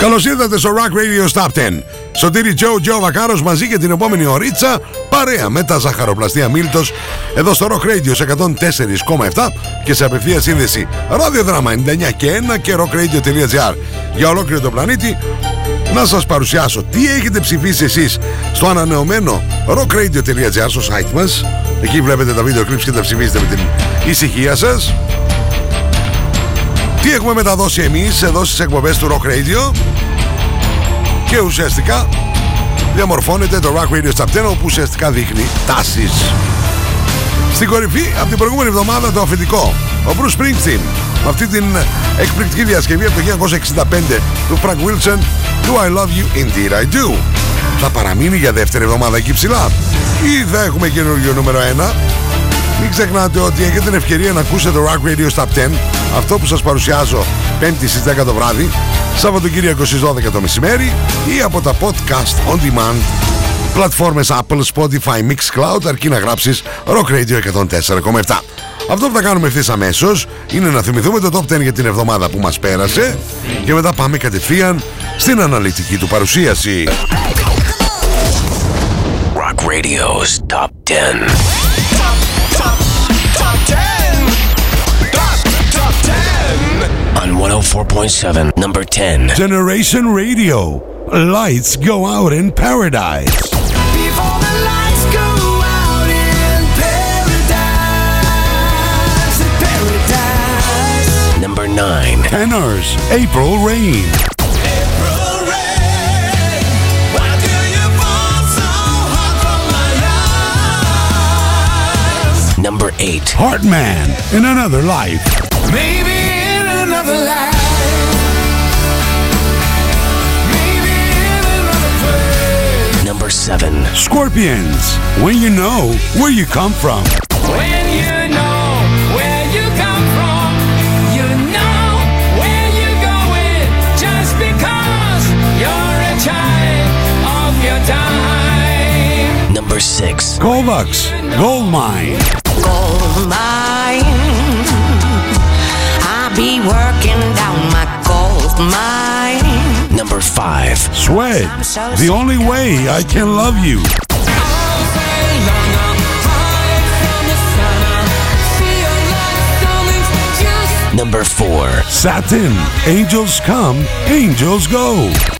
Καλώς ήρθατε στο Rock Radio Stop 10. Σωτήρι Τζο Τζο Βακάρος μαζί και την επόμενη ωρίτσα παρέα με τα ζαχαροπλαστεία Μίλτος εδώ στο Rock Radio σε 104,7 και σε απευθείας σύνδεση ραδιοδράμα 99 και 1 και rockradio.gr για ολόκληρο το πλανήτη. Να σας παρουσιάσω τι έχετε ψηφίσει εσείς στο ανανεωμένο rockradio.gr στο site μας Εκεί βλέπετε τα βίντεο clips και τα ψηφίζετε με την ησυχία σας τι έχουμε μεταδώσει εμείς εδώ στις εκπομπές του Rock Radio; Και ουσιαστικά διαμορφώνεται το Rock Radio Stop 10 όπου ουσιαστικά δείχνει τάσεις. Στην κορυφή από την προηγούμενη εβδομάδα το αφεντικό, ο Bruce Springsteen με αυτή την εκπληκτική διασκευή από το 1965 του Frank Wilson Do I Love You; Indeed I Do. Θα παραμείνει για δεύτερη εβδομάδα εκεί ψηλά ή θα έχουμε καινούργιο νούμερο 1 μην ξεχνάτε ότι έχετε την ευκαιρία να ακούσετε το Rock Radio Stop 10 αυτό που σας παρουσιάζω 5η στις 10 το βράδυ Σαββατοκύριακο στις 12 το μεσημέρι ή από τα podcast on demand πλατφόρμες Apple, Spotify, Mixcloud αρκεί να γράψεις Rock Radio 104,7 αυτό που θα κάνουμε ευθύς αμέσως είναι να θυμηθούμε το top 10 για την εβδομάδα που μας πέρασε και μετά πάμε κατευθείαν στην αναλυτική του παρουσίαση. Rock Radio's Top 10. 104.7, number 10. Generation Radio. Lights go out in paradise. number nine. Tenors, April Rain. April Rain so number eight. Heartman in another life. Maybe Number 7. Scorpions. When you know where you come from. When you know where you come from, you know where you're going. Just because you're a child of your time. Number 6. Kovacs. Gold Mine. gold mine. Be working down my gold mine. Number 5. Sweat. The only way I can love you. Number 4. Satin. Angels come, angels go.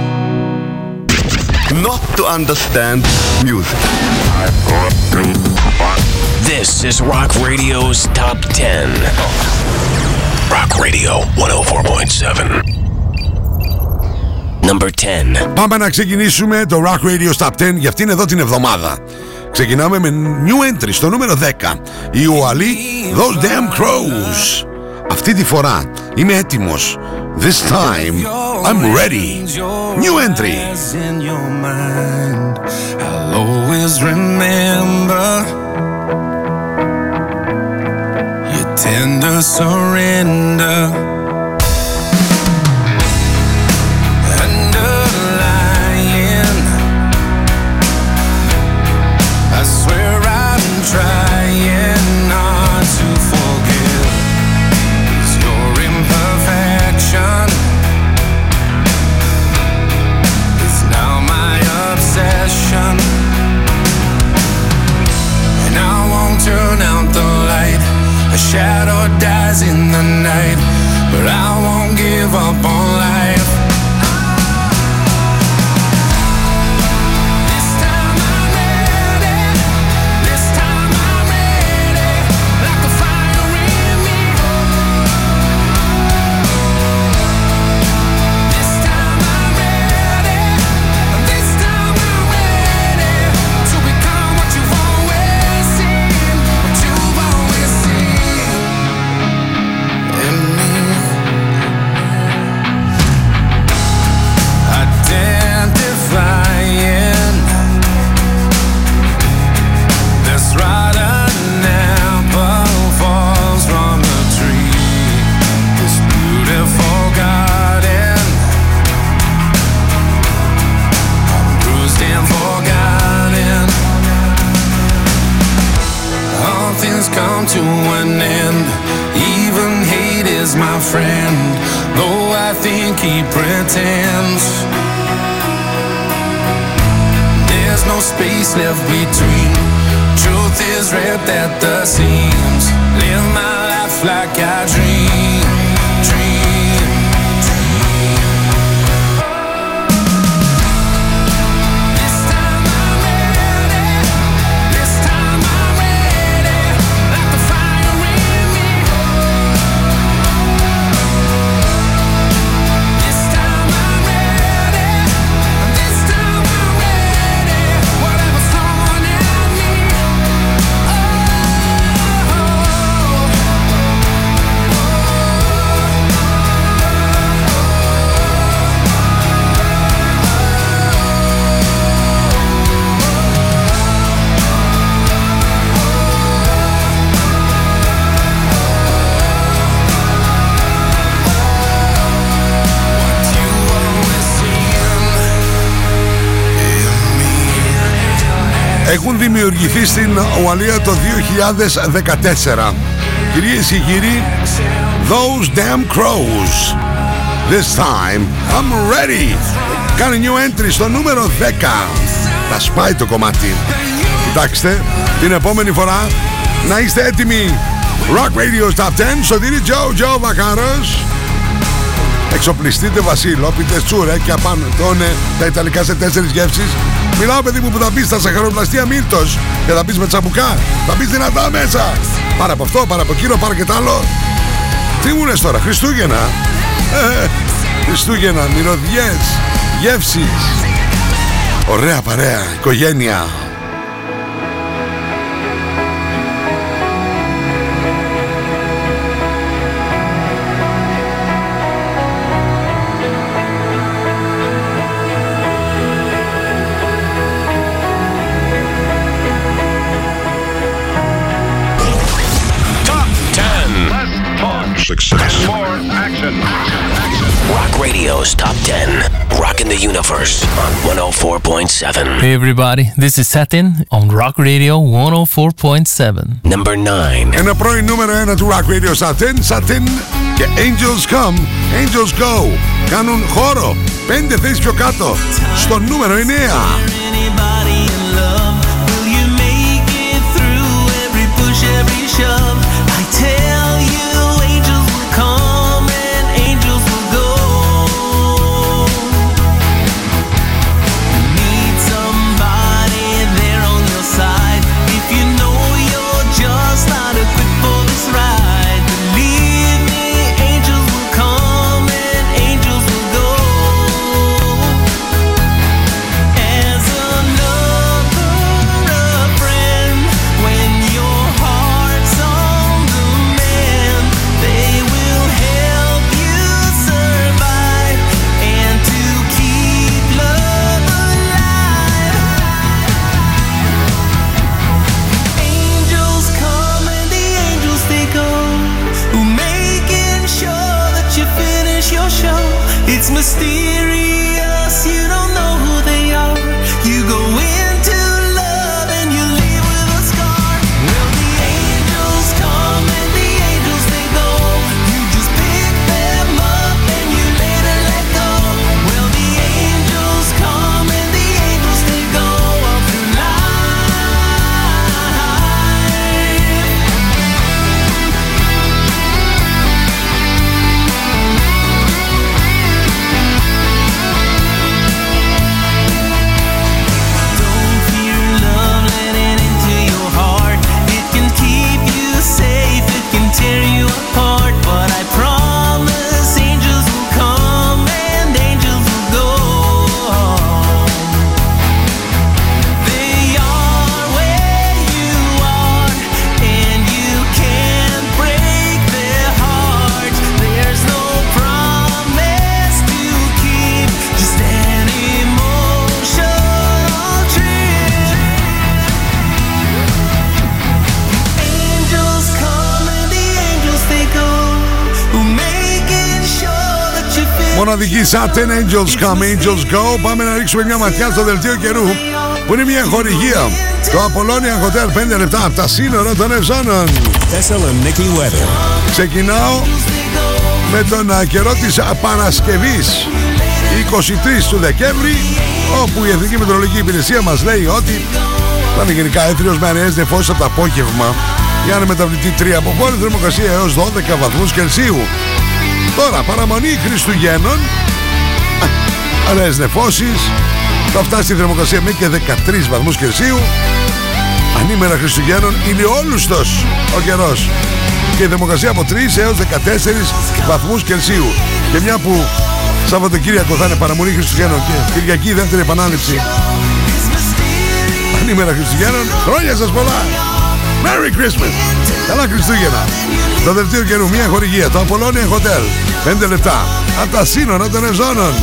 Not to understand music. This is Rock Radio's Top 10. Rock Radio 104.7. Number 10. Πάμε να ξεκινήσουμε το Rock Radio Stop 10 για αυτήν εδώ την εβδομάδα. Ξεκινάμε με new entry στο νούμερο 10. Η Ουαλή Those Damn Crows. Αυτή τη φορά είμαι έτοιμος. This time I'm ready. New entry. in your mind. I'll always remember your tender surrender. Δημιουργηθεί στην Ουαλία το 2014. Κυρίες και κύριοι, Those Damn Crows. This time, I'm ready. Κάνει new entry στο νούμερο 10. Θα σπάει το κομμάτι. Κοιτάξτε, την επόμενη φορά να είστε έτοιμοι. Rock Radio Top 10, Σωτήρι Τζο, Τζο Βακάρος. Εξοπλιστείτε Βασίλο, πείτε τσουρέκια πάνω τόνε τα Ιταλικά σε τέσσερις γεύσεις. Μιλάω παιδί μου που θα μπεις στα σαχαροπλαστεία Μύρτος και θα μπεις με τσαμπουκά. Θα μπεις δυνατά μέσα. Πάρα από αυτό, πάρα από εκείνο, πάρα και τ' άλλο. Τι μου λες τώρα, Χριστούγεννα; Ε, Χριστούγεννα, μυρωδιές, γεύσεις. Ωραία παρέα, οικογένεια. Success. More action. Rock Radio's Top 10. Rocking the Universe on 104.7. Hey everybody, this is Satin on Rock Radio 104.7. Number 9. Ένα πρώην νούμερο 1 του Rock Radio Satin, Satin και Angels Come, Angels Go. Κάνουν χώρο, πέντε θέσεις πιο κάτω, στο νούμερο 9. Satin Angels Come, Angels Go. Πάμε να ρίξουμε μια ματιά στο δελτίο καιρού που είναι μια χορηγία. Το Apollonia Hotel 5 λεπτά από τα σύνορα των Ευζώνων. Thessaloniki weather. Ξεκινάω με τον α, καιρό της α, Παρασκευής 23 του Δεκέμβρη όπου η Εθνική Μετρολογική Υπηρεσία μας λέει ότι θα είναι γενικά έθριος με αραιές νεφώσεις από το απόγευμα για να μεταβλητή 3 από πόλη θερμοκρασία έως 12 βαθμούς Κελσίου. Τώρα παραμονή Χριστουγέννων αραιές νεφώσεις θα φτάσει η θερμοκρασία μέχρι και 13 βαθμούς Κελσίου. Ανήμερα Χριστουγέννων ηλιόλουστος ο καιρός. Και η θερμοκρασία από 3 έως 14 βαθμούς Κελσίου. Και μια που Σαββατοκύριακο θα είναι παραμονή Χριστουγέννων και Κυριακή δεύτερη επανάληψη. Ανήμερα Χριστουγέννων χρόνια σας πολλά. Merry Christmas. Καλά Χριστούγεννα. Το δελτίο καιρού μια χορηγία Το Apollonia Hotel. 5 λεπτά. Από τα σύνορα των Ευζώνων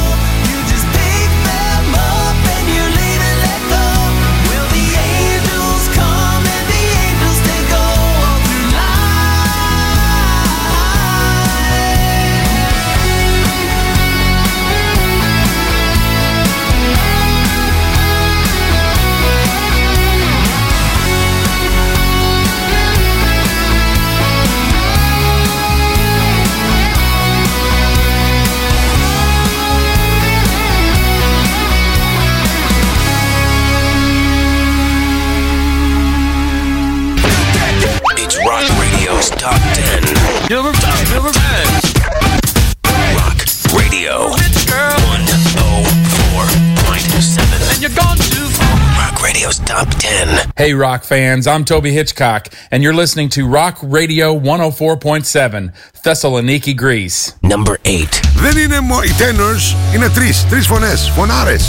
Hey, rock fans, I'm Toby Hitchcock, and you're listening to Rock Radio 104.7, Thessaloniki, Greece. Number 8. Δεν είναι μόνο οι tenors, είναι τρεις, τρεις φωνές, φωνάρες.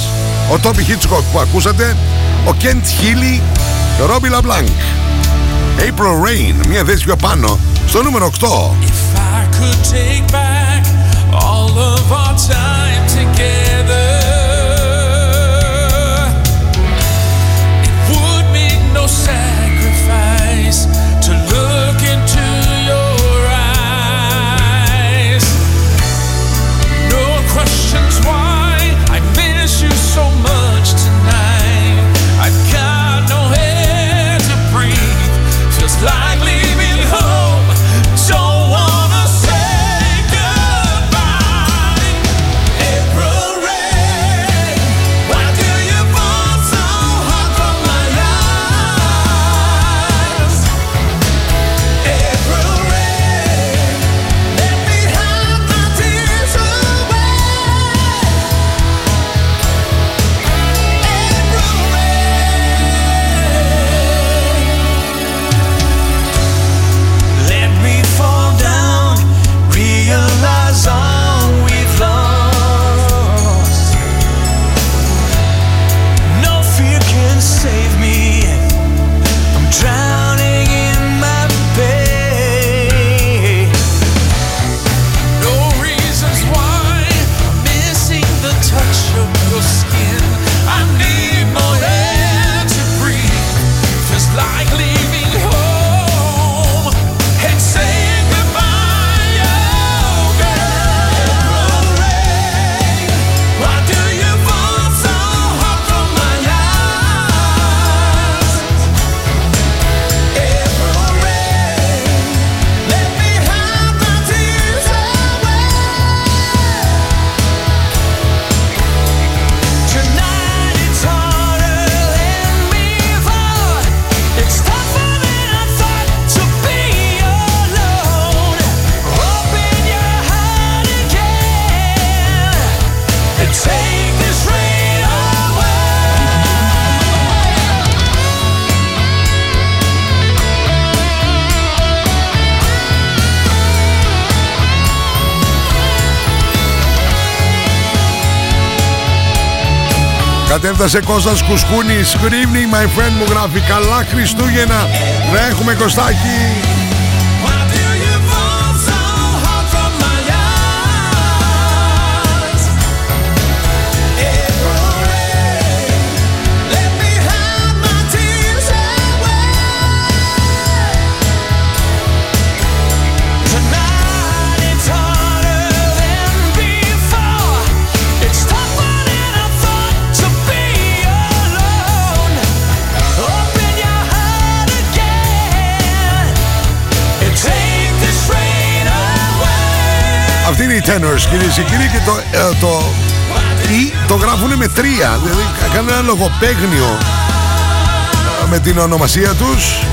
Ο Τόμπι Hitchcock που ακούσατε, ο Kent Healy και ο Robbie LeBlanc. April Rain, μια θέση πιο πάνω, στο νούμερο 8. If I could take back all of our time Κατέφτασε Κώστας Κουσκούνης. Good evening my friend. Μου γράφει Καλά Χριστούγεννα Να έχουμε Κωστάκι tenors κυρίες και κύριοι και το, ε, το ή το γράφουν με τρία δηλαδή κάνουν ένα λογοπαίγνιο ε, με την ονομασία τους.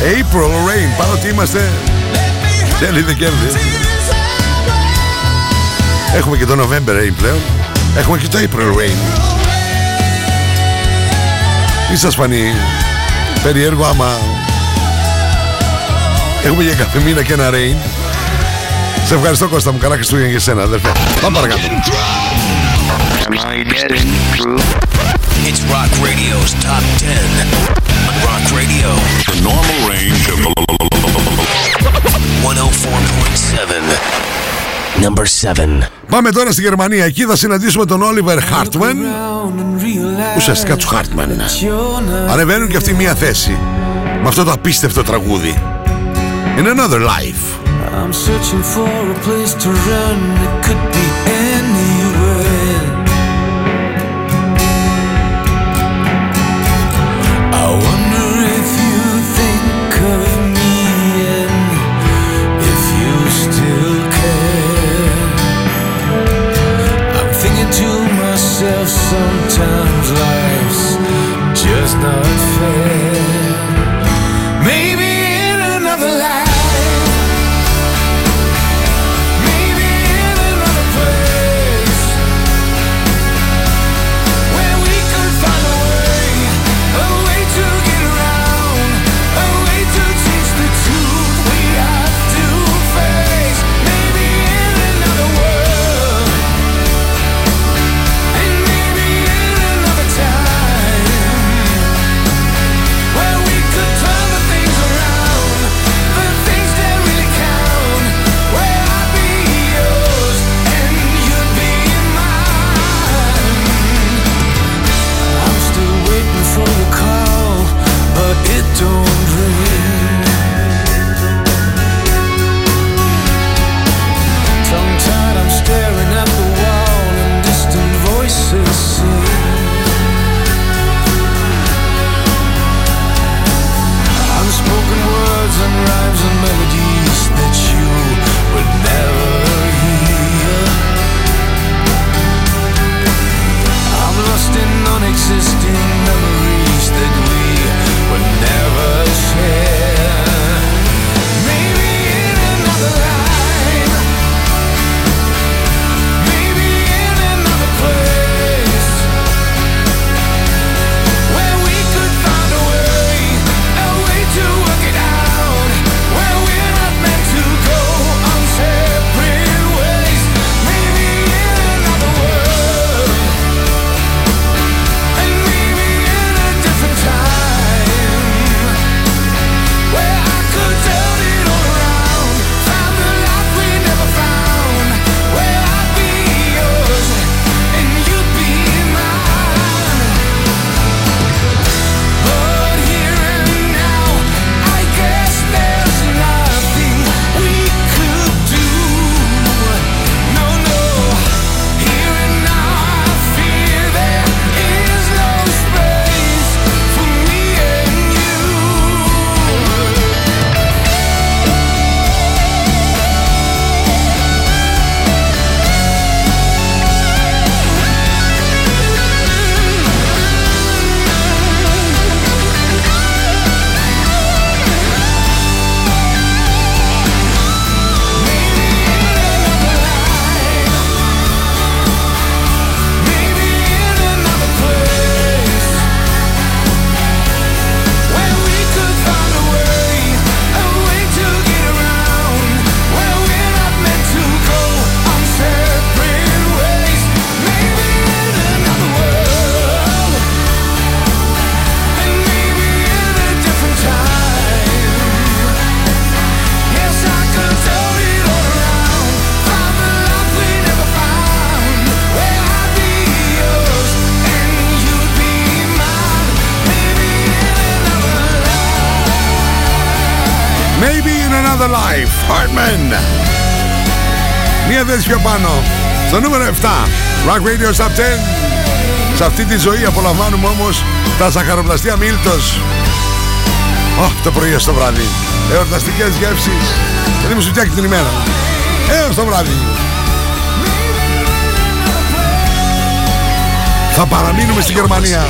April Rain παρότι είμαστε. Τέλη Δεκέμβρη. Έχουμε και το November Rain πλέον. Έχουμε και το April Rain. Ή σας φανεί; Περίεργο άμα. Έχουμε για κάθε μήνα και ένα Rain σε ευχαριστώ Κώστα μου, καλά Χριστούγεννα για σένα αδερφέ Πάμε παρακάτω It's Rock Radio's Top 10. On Rock Radio, the normal range of 104.7. Number 7. Πάμε τώρα στη Γερμανία. Εκεί θα συναντήσουμε τον Όλιβερ Χάρτμαν. Ουσιαστικά του Χάρτμαν. Ανεβαίνουν και αυτή μία θέση. Με αυτό το απίστευτο τραγούδι. In another life. I'm searching for a place to run. It could be anywhere. Life, Hartman. Μία θέση πιο πάνω, στο νούμερο 7, Rock Radio Top 10. Σε αυτή τη ζωή απολαμβάνουμε όμως τα σαχαροπλαστεία Μίλτος. Oh, το πρωί στο βράδυ. Εορταστικές γεύσεις. Δεν μου σου φτιάχνει την ημέρα. Έως το βράδυ. Θα παραμείνουμε στη Γερμανία.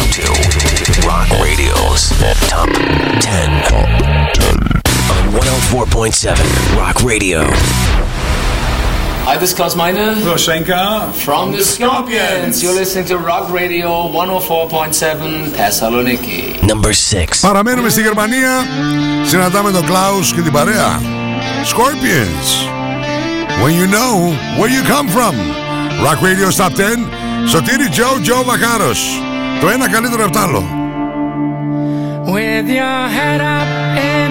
Rock Radio's Top 10. Top 10. On 104.7 Rock Radio. Hi, this is Klaus Meine Roshenka from the Scorpions. You're listening to Rock Radio 104.7 Thessaloniki. Number 6. Παραμένουμε στη Γερμανία. Συναντάμε τον Klaus και την παρέα. Scorpions. When you know where you come from. Rock Radio Stop 10. Σωτήρι Τζο, Τζο Βαχάρος. Το ένα καλύτερο από το άλλο. With your head up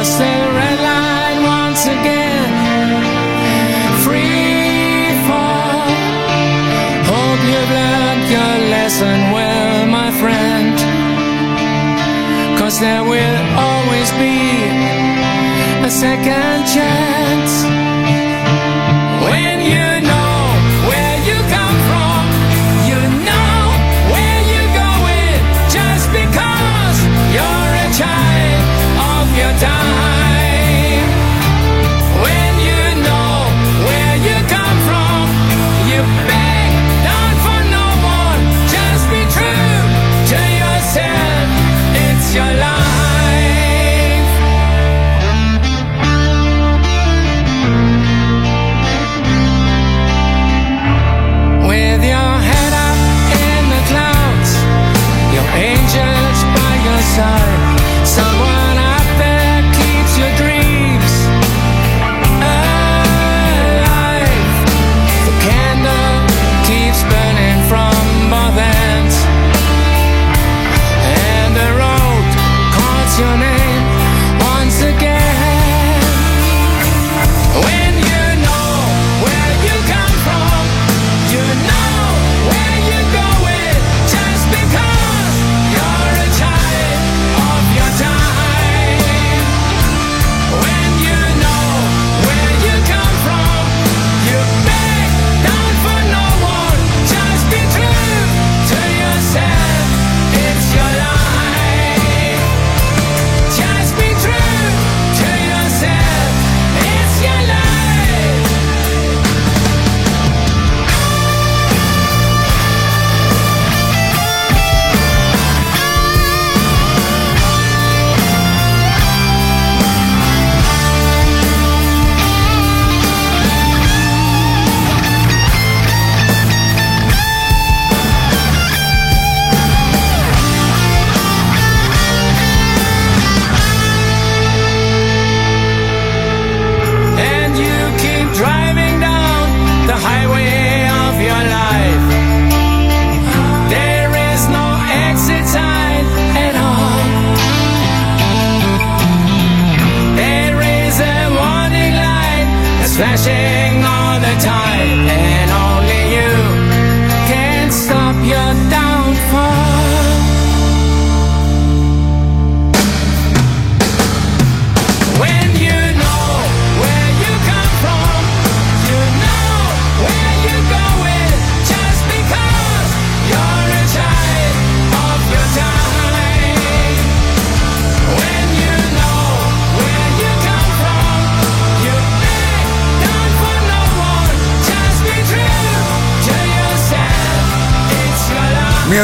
cross the red line once again. Free fall. Hope you've learned your lesson well, my friend. Cause there will always be a second chance.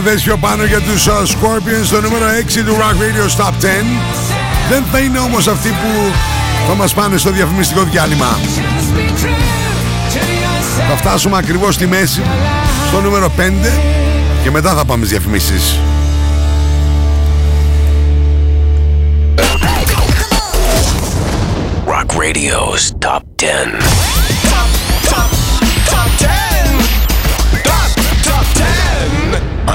Life. Μια θέση πιο πάνω για τους uh, Scorpions στο νούμερο 6 του Rock Radio Stop 10. Δεν θα είναι όμως αυτοί που θα μας πάνε στο διαφημιστικό διάλειμμα. Θα φτάσουμε ακριβώς στη μέση, στο νούμερο 5 και μετά θα πάμε στις διαφημίσεις. Rock Radio's Top 10.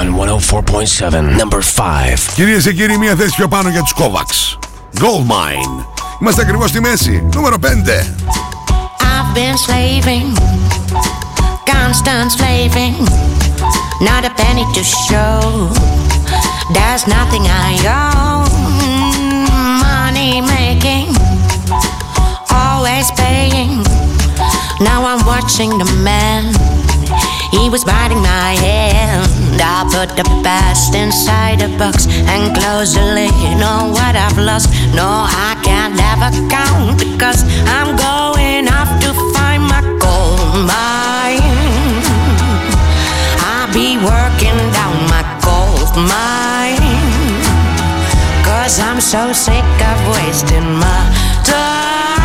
On 104.7, number 5. Κυρίες και κύριοι, μια θέση πιο πάνω για τους Kovacs. Gold Mine. Είμαστε ακριβώς στη μέση. Νούμερο 5. I've been slaving, constant slaving, not a penny to show. There's nothing I own. Money making, always paying. Now I'm watching the man. He was biting my hand. I put the past inside a box and close the lid on what I've lost. No, I can't ever count because I'm going off to find my gold mine. I'll be working down my gold mine. Cause I'm so sick of wasting my time.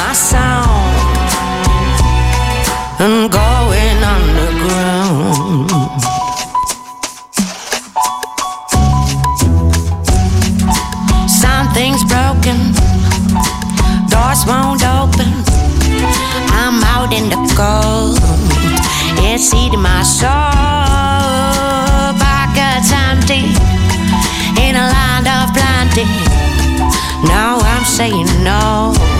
My sound and going underground. Something's broken, doors won't open. I'm out in the cold, it's eating my soul. Pockets empty in a land of plenty. Now I'm saying no.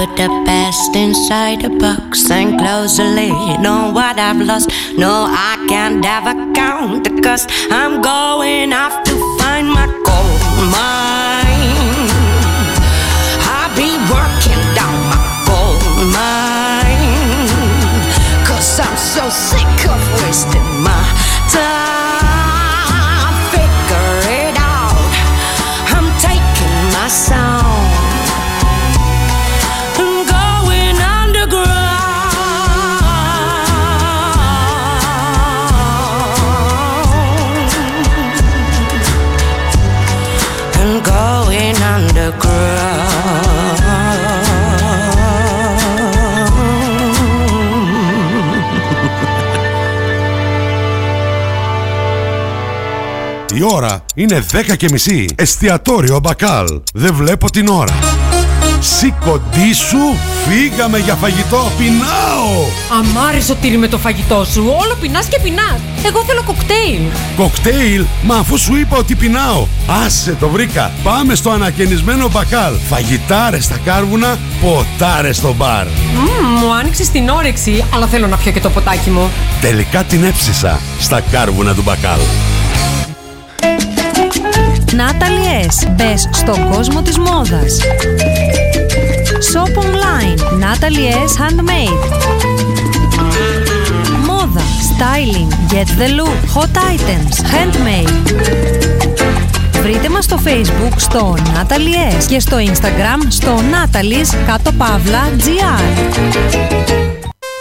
Put the best inside a box and close the lid on what I've lost. No, I can't ever count the cost. I'm going off to find my gold mine. I'll be working down my gold mine. Cause I'm so sick of wasting my time. Figure it out. I'm taking my sound. Η ώρα είναι 10 και μισή. Εστιατόριο Μπακάλ. Δεν βλέπω την ώρα. Σήκοντή σου, φύγαμε για φαγητό. Πεινάω! Αμάρι σωτήρι με το φαγητό σου. Όλο πεινάς και πεινάς. Εγώ θέλω κοκτέιλ. Κοκτέιλ, μα αφού σου είπα ότι πεινάω. Άσε το βρήκα. Πάμε στο ανακαινισμένο μπακάλ. Φαγητάρες στα κάρβουνα, ποτάρες στο μπαρ. Μμμ, μου άνοιξε την όρεξη, αλλά θέλω να πιω και το ποτάκι μου. Τελικά την έψησα στα κάρβουνα του μπακάλ. Natalie S. Μπες στον κόσμο της μόδας. Shop online. Natalie S. Handmade. Μόδα. Styling. Get the look. Hot items. Handmade. Βρείτε μας στο facebook στο Natalie S. και στο instagram στο Natalie's κάτω παύλα gr.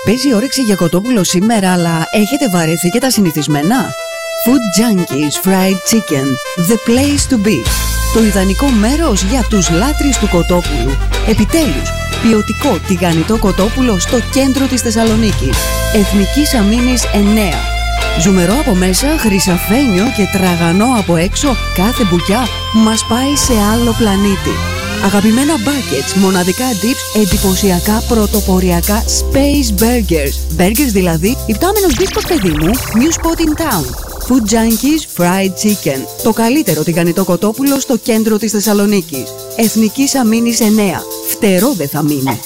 Παίζει όρεξη για κοτόπουλο σήμερα, αλλά έχετε βαρεθεί και τα συνηθισμένα; Food Junkies Fried Chicken. The place to be. Το ιδανικό μέρος για τους λάτρεις του κοτόπουλου. Επιτέλους, ποιοτικό τηγανιτό κοτόπουλο στο κέντρο της Θεσσαλονίκης. Εθνικής Αμήνης 9. Ζουμερό από μέσα, χρυσαφένιο και τραγανό από έξω, κάθε μπουκιά μας πάει σε άλλο πλανήτη. Αγαπημένα buckets, μοναδικά dips, εντυπωσιακά πρωτοποριακά space burgers. Burgers δηλαδή, υπτάμενος δίσκος παιδί μου, new spot in town. Food Junkies Fried Chicken. Το καλύτερο τηγανιτό κοτόπουλο στο κέντρο της Θεσσαλονίκης. Εθνικής Αμήνης 9. Φτερό δεν θα μείνει.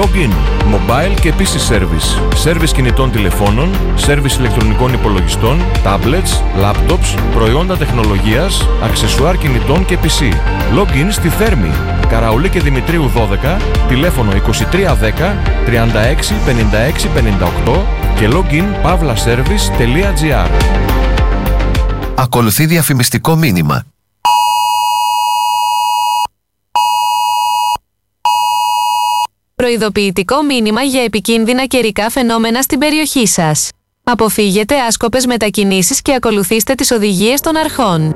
Login, mobile και PC service, service κινητών τηλεφώνων, service ηλεκτρονικών υπολογιστών, tablets, laptops, προϊόντα τεχνολογίας, αξεσουάρ κινητών και PC. Login στη Θέρμη, Καραουλή και Δημητρίου 12, τηλέφωνο 2310 36 56 58 και login pavlaservice.gr Ακολουθεί διαφημιστικό μήνυμα. Προειδοποιητικό μήνυμα για επικίνδυνα καιρικά φαινόμενα στην περιοχή σας. Αποφύγετε άσκοπες μετακινήσεις και ακολουθήστε τις οδηγίες των αρχών.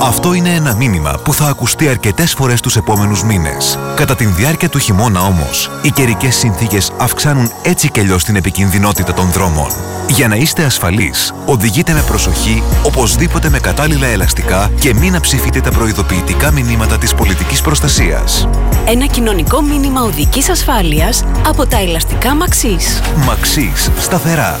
Αυτό είναι ένα μήνυμα που θα ακουστεί αρκετές φορές τους επόμενους μήνες. Κατά τη διάρκεια του χειμώνα όμως, οι καιρικές συνθήκες αυξάνουν έτσι κι αλλιώς την επικινδυνότητα των δρόμων. Για να είστε ασφαλείς, οδηγείτε με προσοχή, οπωσδήποτε με κατάλληλα ελαστικά και μην αψηφείτε τα προειδοποιητικά μηνύματα της πολιτικής προστασίας. Ένα κοινωνικό μήνυμα οδικής ασφάλειας από τα ελαστικά Μαξής. Μαξί, σταθερά.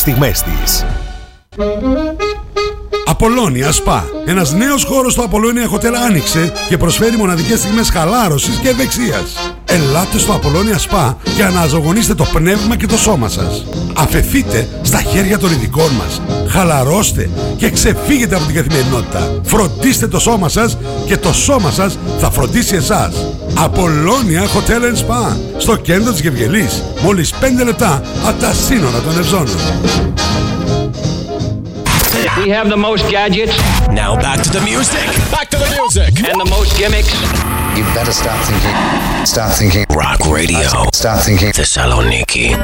στιγμές της. Απολώνια Spa. Ένας νέος χώρος στο Απολώνια Hotel άνοιξε και προσφέρει μοναδικές στιγμές χαλάρωσης και ευεξίας. Ελάτε στο Απολώνια Spa και αναζωογονήστε το πνεύμα και το σώμα σας. Αφεθείτε στα χέρια των ειδικών μας. Χαλαρώστε και ξεφύγετε από την καθημερινότητα. Φροντίστε το σώμα σας και το σώμα σας θα φροντίσει εσάς. Απολώνια Hotel and Spa. Στο κέντρο της Γευγελής. Μόλις 5 λεπτά από τα σύνορα των Ευζώνων. We have the most gadgets. Now back to the music. Back to the music. And the most gimmicks. You better start thinking. Start thinking. Rock Radio. Start thinking. Θεσσαλονίκη.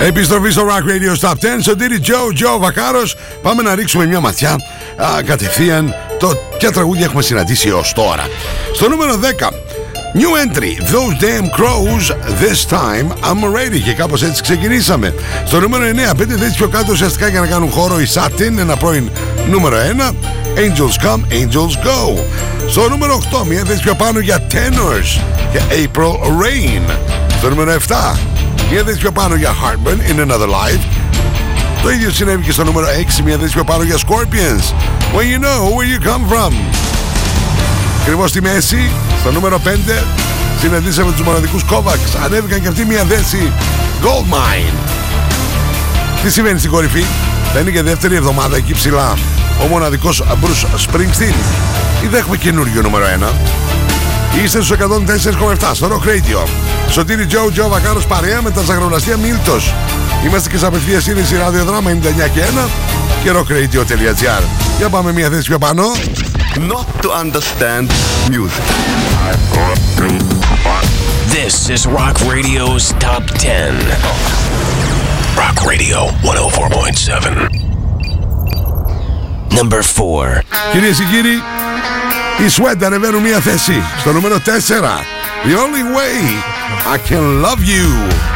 Επιστροφή στο Rock Radio Stop 10. Σωτήρι Τζο, Τζο Βακάρος. Πάμε να ρίξουμε μια ματιά α, κατευθείαν το ποια τραγούδια έχουμε συναντήσει έως τώρα. Στο νούμερο 10. New entry, Those Damn Crows, This Time I'm Ready και κάπως έτσι ξεκινήσαμε. Στο νούμερο 9, πέντε θέσεις πιο κάτω ουσιαστικά για να κάνουν χώρο η Satin, ένα πρώην νούμερο 1, Angels Come, Angels Go. Στο νούμερο 8, μια θέση πιο πάνω για Tenors και April Rain. Στο νούμερο 7, μια θέση πιο πάνω για Heartburn in Another Life. Το ίδιο συνέβη και στο νούμερο 6, μια θέση πιο πάνω για Scorpions. When you know where you come from. Ακριβώς στη μέση, στο νούμερο 5, συναντήσαμε τους μοναδικούς Kovacs. Ανέβηκαν και αυτοί μια θέση Gold Mine. Τι συμβαίνει στην κορυφή, θα είναι και δεύτερη εβδομάδα εκεί ψηλά ο μοναδικός Bruce Springsteen. Ή θα έχουμε καινούριο νούμερο 1. Είστε στους 104,7 στο Rock Radio. Σωτήρι Τζο, Τζο Βακάρος παρέα με τα ζαγροναστία Μίλτος. Είμαστε και σε απευθείας σύνδεση ραδιοδράμα 99 και 1 και rockradio.gr. Για πάμε μια θέση πιο πάνω. Not to understand music. This is Rock Radio's Top 10. Rock Radio 104.7. Number 4. Κυρίε και κύριοι, οι Sweat ανεβαίνουν μία θέση στο νούμερο 4. The only way I can love you.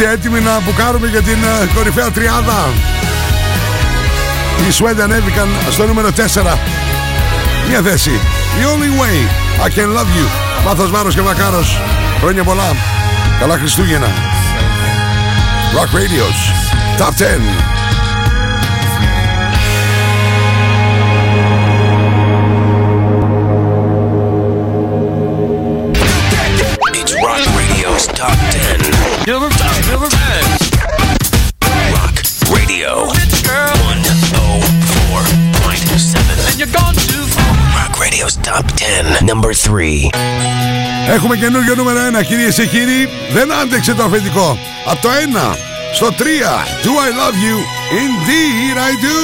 Είστε έτοιμοι να μπουκάρουμε για την ε, κορυφαία τριάδα. Οι Σουέντ ανέβηκαν στο νούμερο 4. Μια θέση. The only way I can love you. Μάθος Μάρος και Μακάρος. Χρόνια πολλά. Καλά Χριστούγεννα. Rock Radios. Top 10. 10. Number, top, number 10. Rock Radio 104.7. And you're gone too far. Rock Radio's Top 10. Number 3. Έχουμε καινούργιο νούμερο 1 κυρίες και κύριοι. Δεν άντεξε το αφεντικό. Από το 1 στο 3. Do I love you? Indeed I do.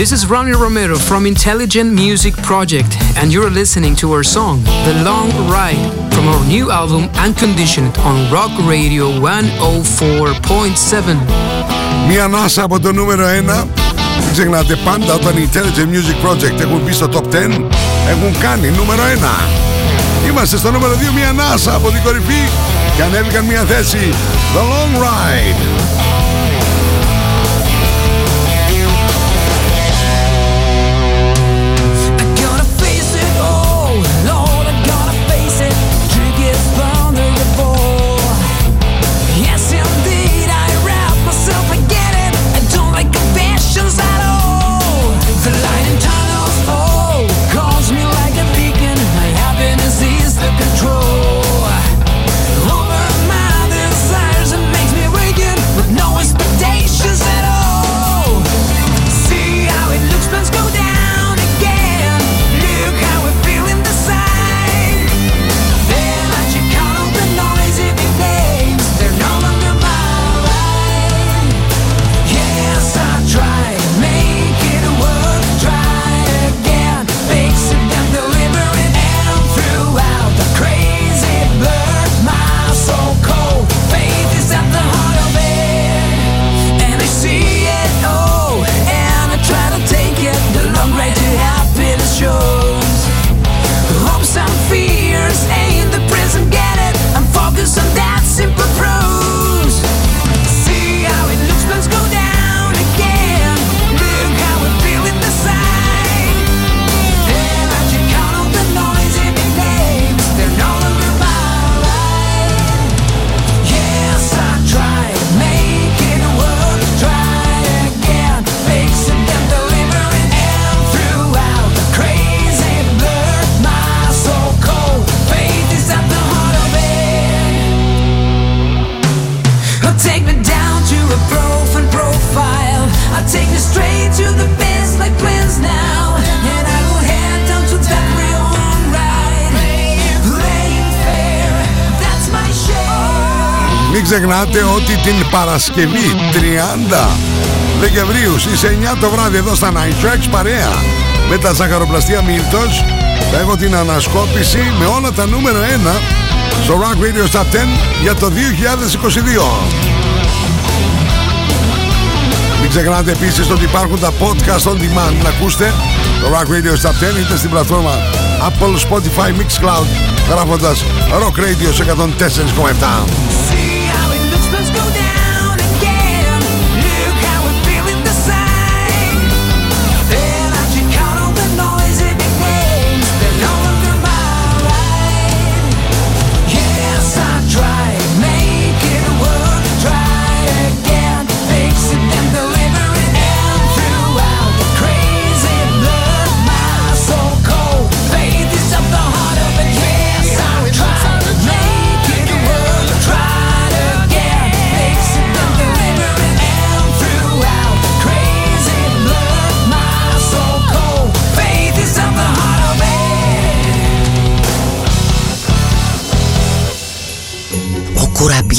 this is Ronnie Romero from Intelligent Music Project, and you're listening to our song, The Long Ride, from our new album Unconditioned on Rock Radio 104.7. Μία ανάσα από το νούμερο 1. Μην ξεχνάτε πάντα όταν οι Intelligent Music Project έχουν μπει στο top 10 έχουν κάνει νούμερο 1. Είμαστε στο νούμερο 2 μία ανάσα από την κορυφή και ανέβηκαν μία θέση. The Long Ride. Ξεχνάτε ότι την Παρασκευή 30 Δεκεμβρίου στις 9 το βράδυ εδώ στα Night Tracks παρέα με τα ζαχαροπλαστεία Μίλτος θα έχω την ανασκόπηση με όλα τα νούμερο 1 στο Rock Radio Top 10 για το 2022. Μην ξεχνάτε επίσης ότι υπάρχουν τα podcast on demand να ακούστε το Rock Radio Top 10 είτε στην πλατφόρμα Apple, Spotify, Mixcloud γράφοντας Rock Radio 104,7.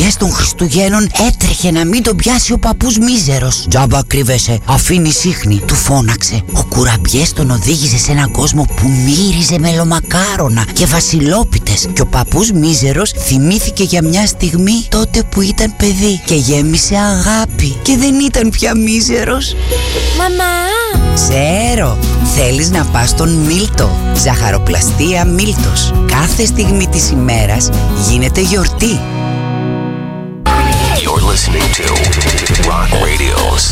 Κουραμπιές των Χριστουγέννων έτρεχε να μην τον πιάσει ο παππούς μίζερος. Τζάμπα κρύβεσαι, αφήνει σύχνη, του φώναξε. Ο κουραμπιές τον οδήγησε σε έναν κόσμο που μύριζε μελομακάρονα και βασιλόπιτες. Και ο παππούς μίζερος θυμήθηκε για μια στιγμή τότε που ήταν παιδί και γέμισε αγάπη και δεν ήταν πια μίζερος. Μαμά! Ξέρω, θέλεις να πας στον Μίλτο, ζαχαροπλαστεία Μίλτος. Κάθε στιγμή της ημέρας γίνεται γιορτή. You're listening to Rock Radio's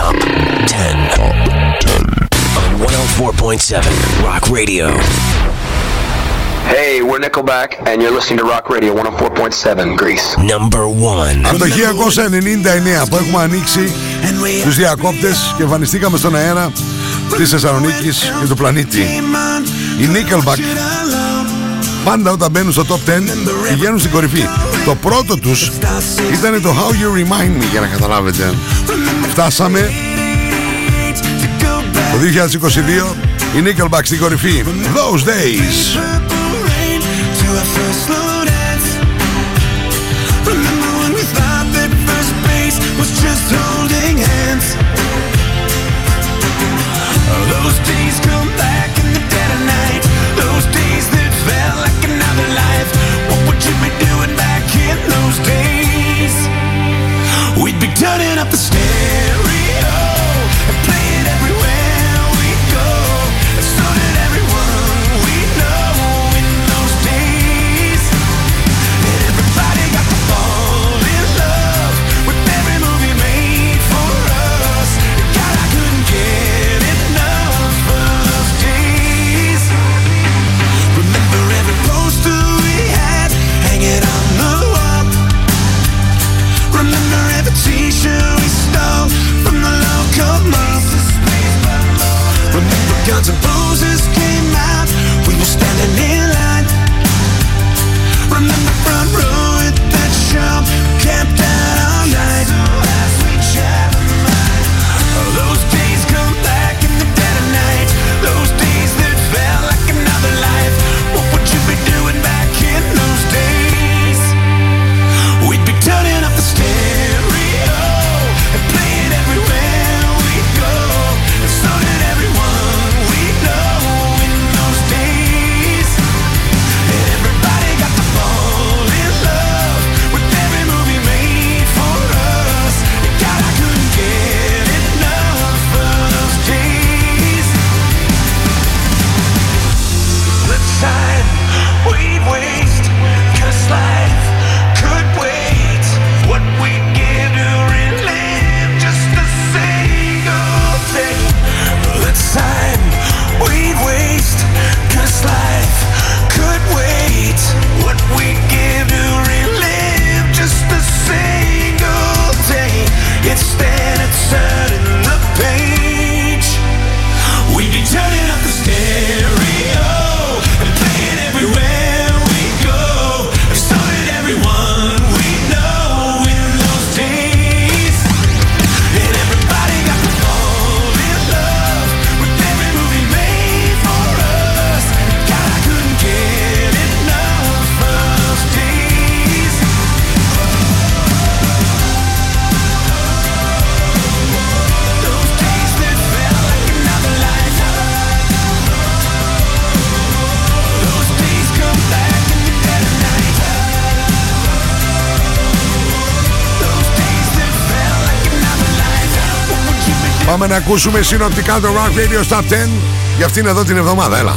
Top 10. On 104.7 Rock Radio. Hey, we're Nickelback, and you're listening to Rock Radio 104.7 Greece. Number one. Από το 1999 που έχουμε ανοίξει τους διακόπτες και εμφανιστήκαμε στον αέρα της Θεσσαλονίκης και του πλανήτη. Οι Nickelback Πάντα όταν μπαίνουν στο top 10 πηγαίνουν στην κορυφή. Το πρώτο τους ήταν το How You Remind me για να καταλάβετε. Φτάσαμε το 2022 η Nickelback στην κορυφή. Those days. Να ακούσουμε συνοπτικά το Rock Radio Top 10 για αυτήν εδώ την εβδομάδα. Έλα.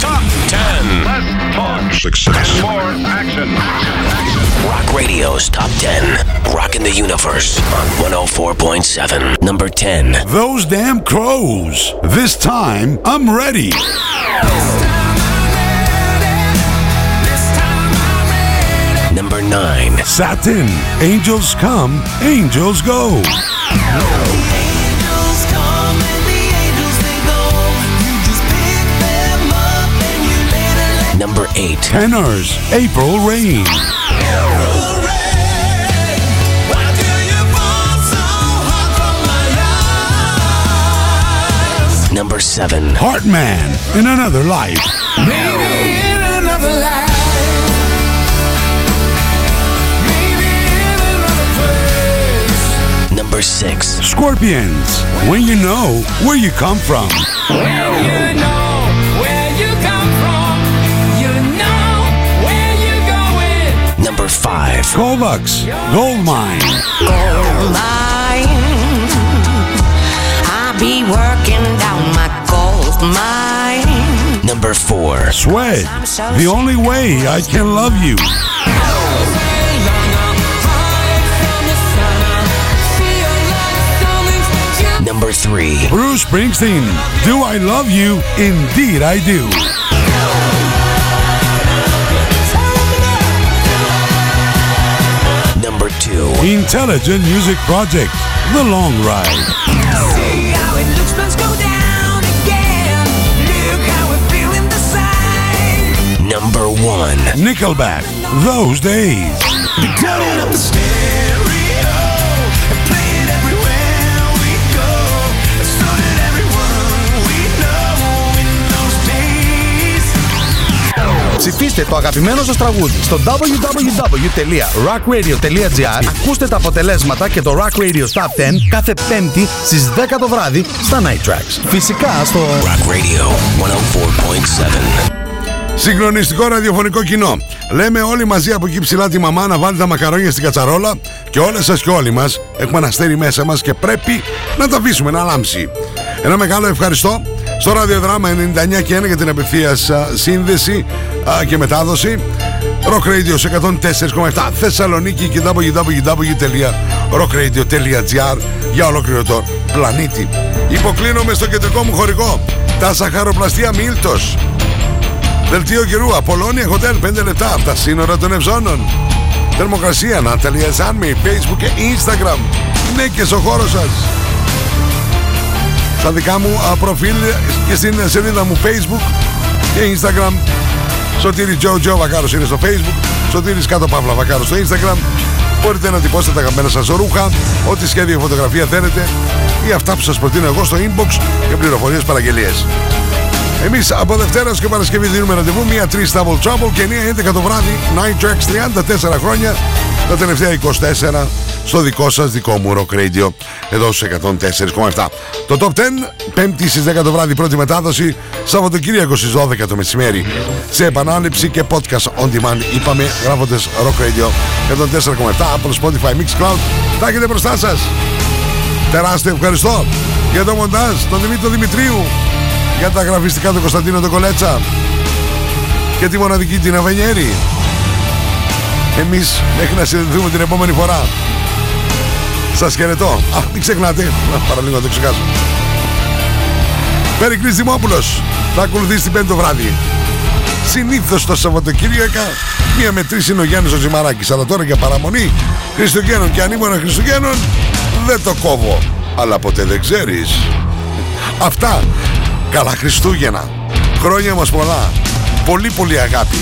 Top 10. Less talk. Success. More action. Rock Radio's Top 10. Rocking the Universe on 104.7. Number 10. Those damn crows. This time I'm ready. Satin. Angels come, angels go. Number 8. Tenors. April rain. Number 7. Heartman. In another life. Maybe in another life. Number 6. Scorpions. When you know where you come from. Well, you know where you come from. You know where you're going. Number 5. Kovacs. Gold mine. Gold mine. I be working down my gold mine. Number 4. Sweat. The only way I can love you. number three. Bruce Springsteen, Do I Love You? Indeed I Do. Number two. Intelligent Music Project, The Long Ride. number one. Nickelback, Those Days. Ψηφίστε το αγαπημένο σας τραγούδι στο www.rockradio.gr Ακούστε τα αποτελέσματα και το Rock Radio Top 10 κάθε πέμπτη στις 10 το βράδυ στα Night Tracks. Φυσικά στο Rock Radio 104.7. Συγκλονιστικό ραδιοφωνικό κοινό. Λέμε όλοι μαζί από εκεί ψηλά τη μαμά να βάλει τα μακαρόνια στην κατσαρόλα και όλες σας και όλοι μας έχουμε ένα αστέρι μέσα μας και πρέπει να τα αφήσουμε να λάμψει. Ένα μεγάλο ευχαριστώ στο ραδιοδράμα 99 και 1 για την απευθείας α, σύνδεση α, και μετάδοση. Rock Radio σε 104,7 Θεσσαλονίκη και www.rockradio.gr για ολόκληρο το πλανήτη. Υποκλίνομαι στο κεντρικό μου χωρικό. Τα σαχαροπλαστεία Μίλτος. Δελτίο καιρού, Απολώνια Hotel 5 λεπτά από τα σύνορα των Ευζώνων. Θερμοκρασία, Νάταλια Ζάνμι, Facebook και Instagram. Ναι και στο χώρο σας. Στα δικά μου α, προφίλ και στην σελίδα μου Facebook και Instagram. Σωτήρι Τζο Τζο Βακάρος είναι στο Facebook. Σωτήρις κάτω Παύλα Βακάρος στο Instagram. Μπορείτε να τυπώσετε τα αγαπημένα σας ρούχα, ό,τι σχέδιο φωτογραφία θέλετε ή αυτά που σας προτείνω εγώ στο inbox για πληροφορίες παραγγελίες. Εμείς από Δευτέρας και Παρασκευή δίνουμε ραντεβού μία 3 Double Trouble και 9 11 το βράδυ. Night Tracks 34 χρόνια. Τα τελευταία 24 στο δικό σας δικό μου Rock Radio εδώ στους 104,7. Το Top 10 5η στις 10 το βράδυ πρώτη μετάδοση. Σαββατοκύριακο στις 12 το μεσημέρι. Σε επανάληψη και podcast on demand. Είπαμε γράφοντας Rock Radio 104,7 από το Spotify Mix Cloud. Τα έχετε μπροστά σας. Τεράστιο ευχαριστώ για το μοντάζ τον Δημήτρη Δημητρίου για τα γραφιστικά του Κωνσταντίνο τον Κολέτσα και τη μοναδική την Αβενιέρη. Εμείς μέχρι να συνδεθούμε την επόμενη φορά. Σας χαιρετώ. Α, μην ξεχνάτε. Να, παραλίγο να το ξεχάσω. Περικλής Δημόπουλος θα ακολουθεί την πέμπτο βράδυ. Συνήθως το Σαββατοκύριακα μία με τρεις είναι ο Γιάννης ο Ζημαράκης. Αλλά τώρα για παραμονή Χριστουγέννων και ανήμωνα Χριστουγέννων δεν το κόβω. Αλλά ποτέ δεν ξέρεις. Αυτά. Καλά Χριστούγεννα. Χρόνια μας πολλά. Πολύ πολύ αγάπη.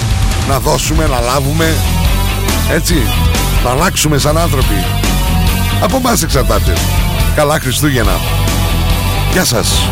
Να δώσουμε, να λάβουμε. Έτσι. Να αλλάξουμε σαν άνθρωποι. Από εμάς εξαρτάται. Καλά Χριστούγεννα. Γεια σας.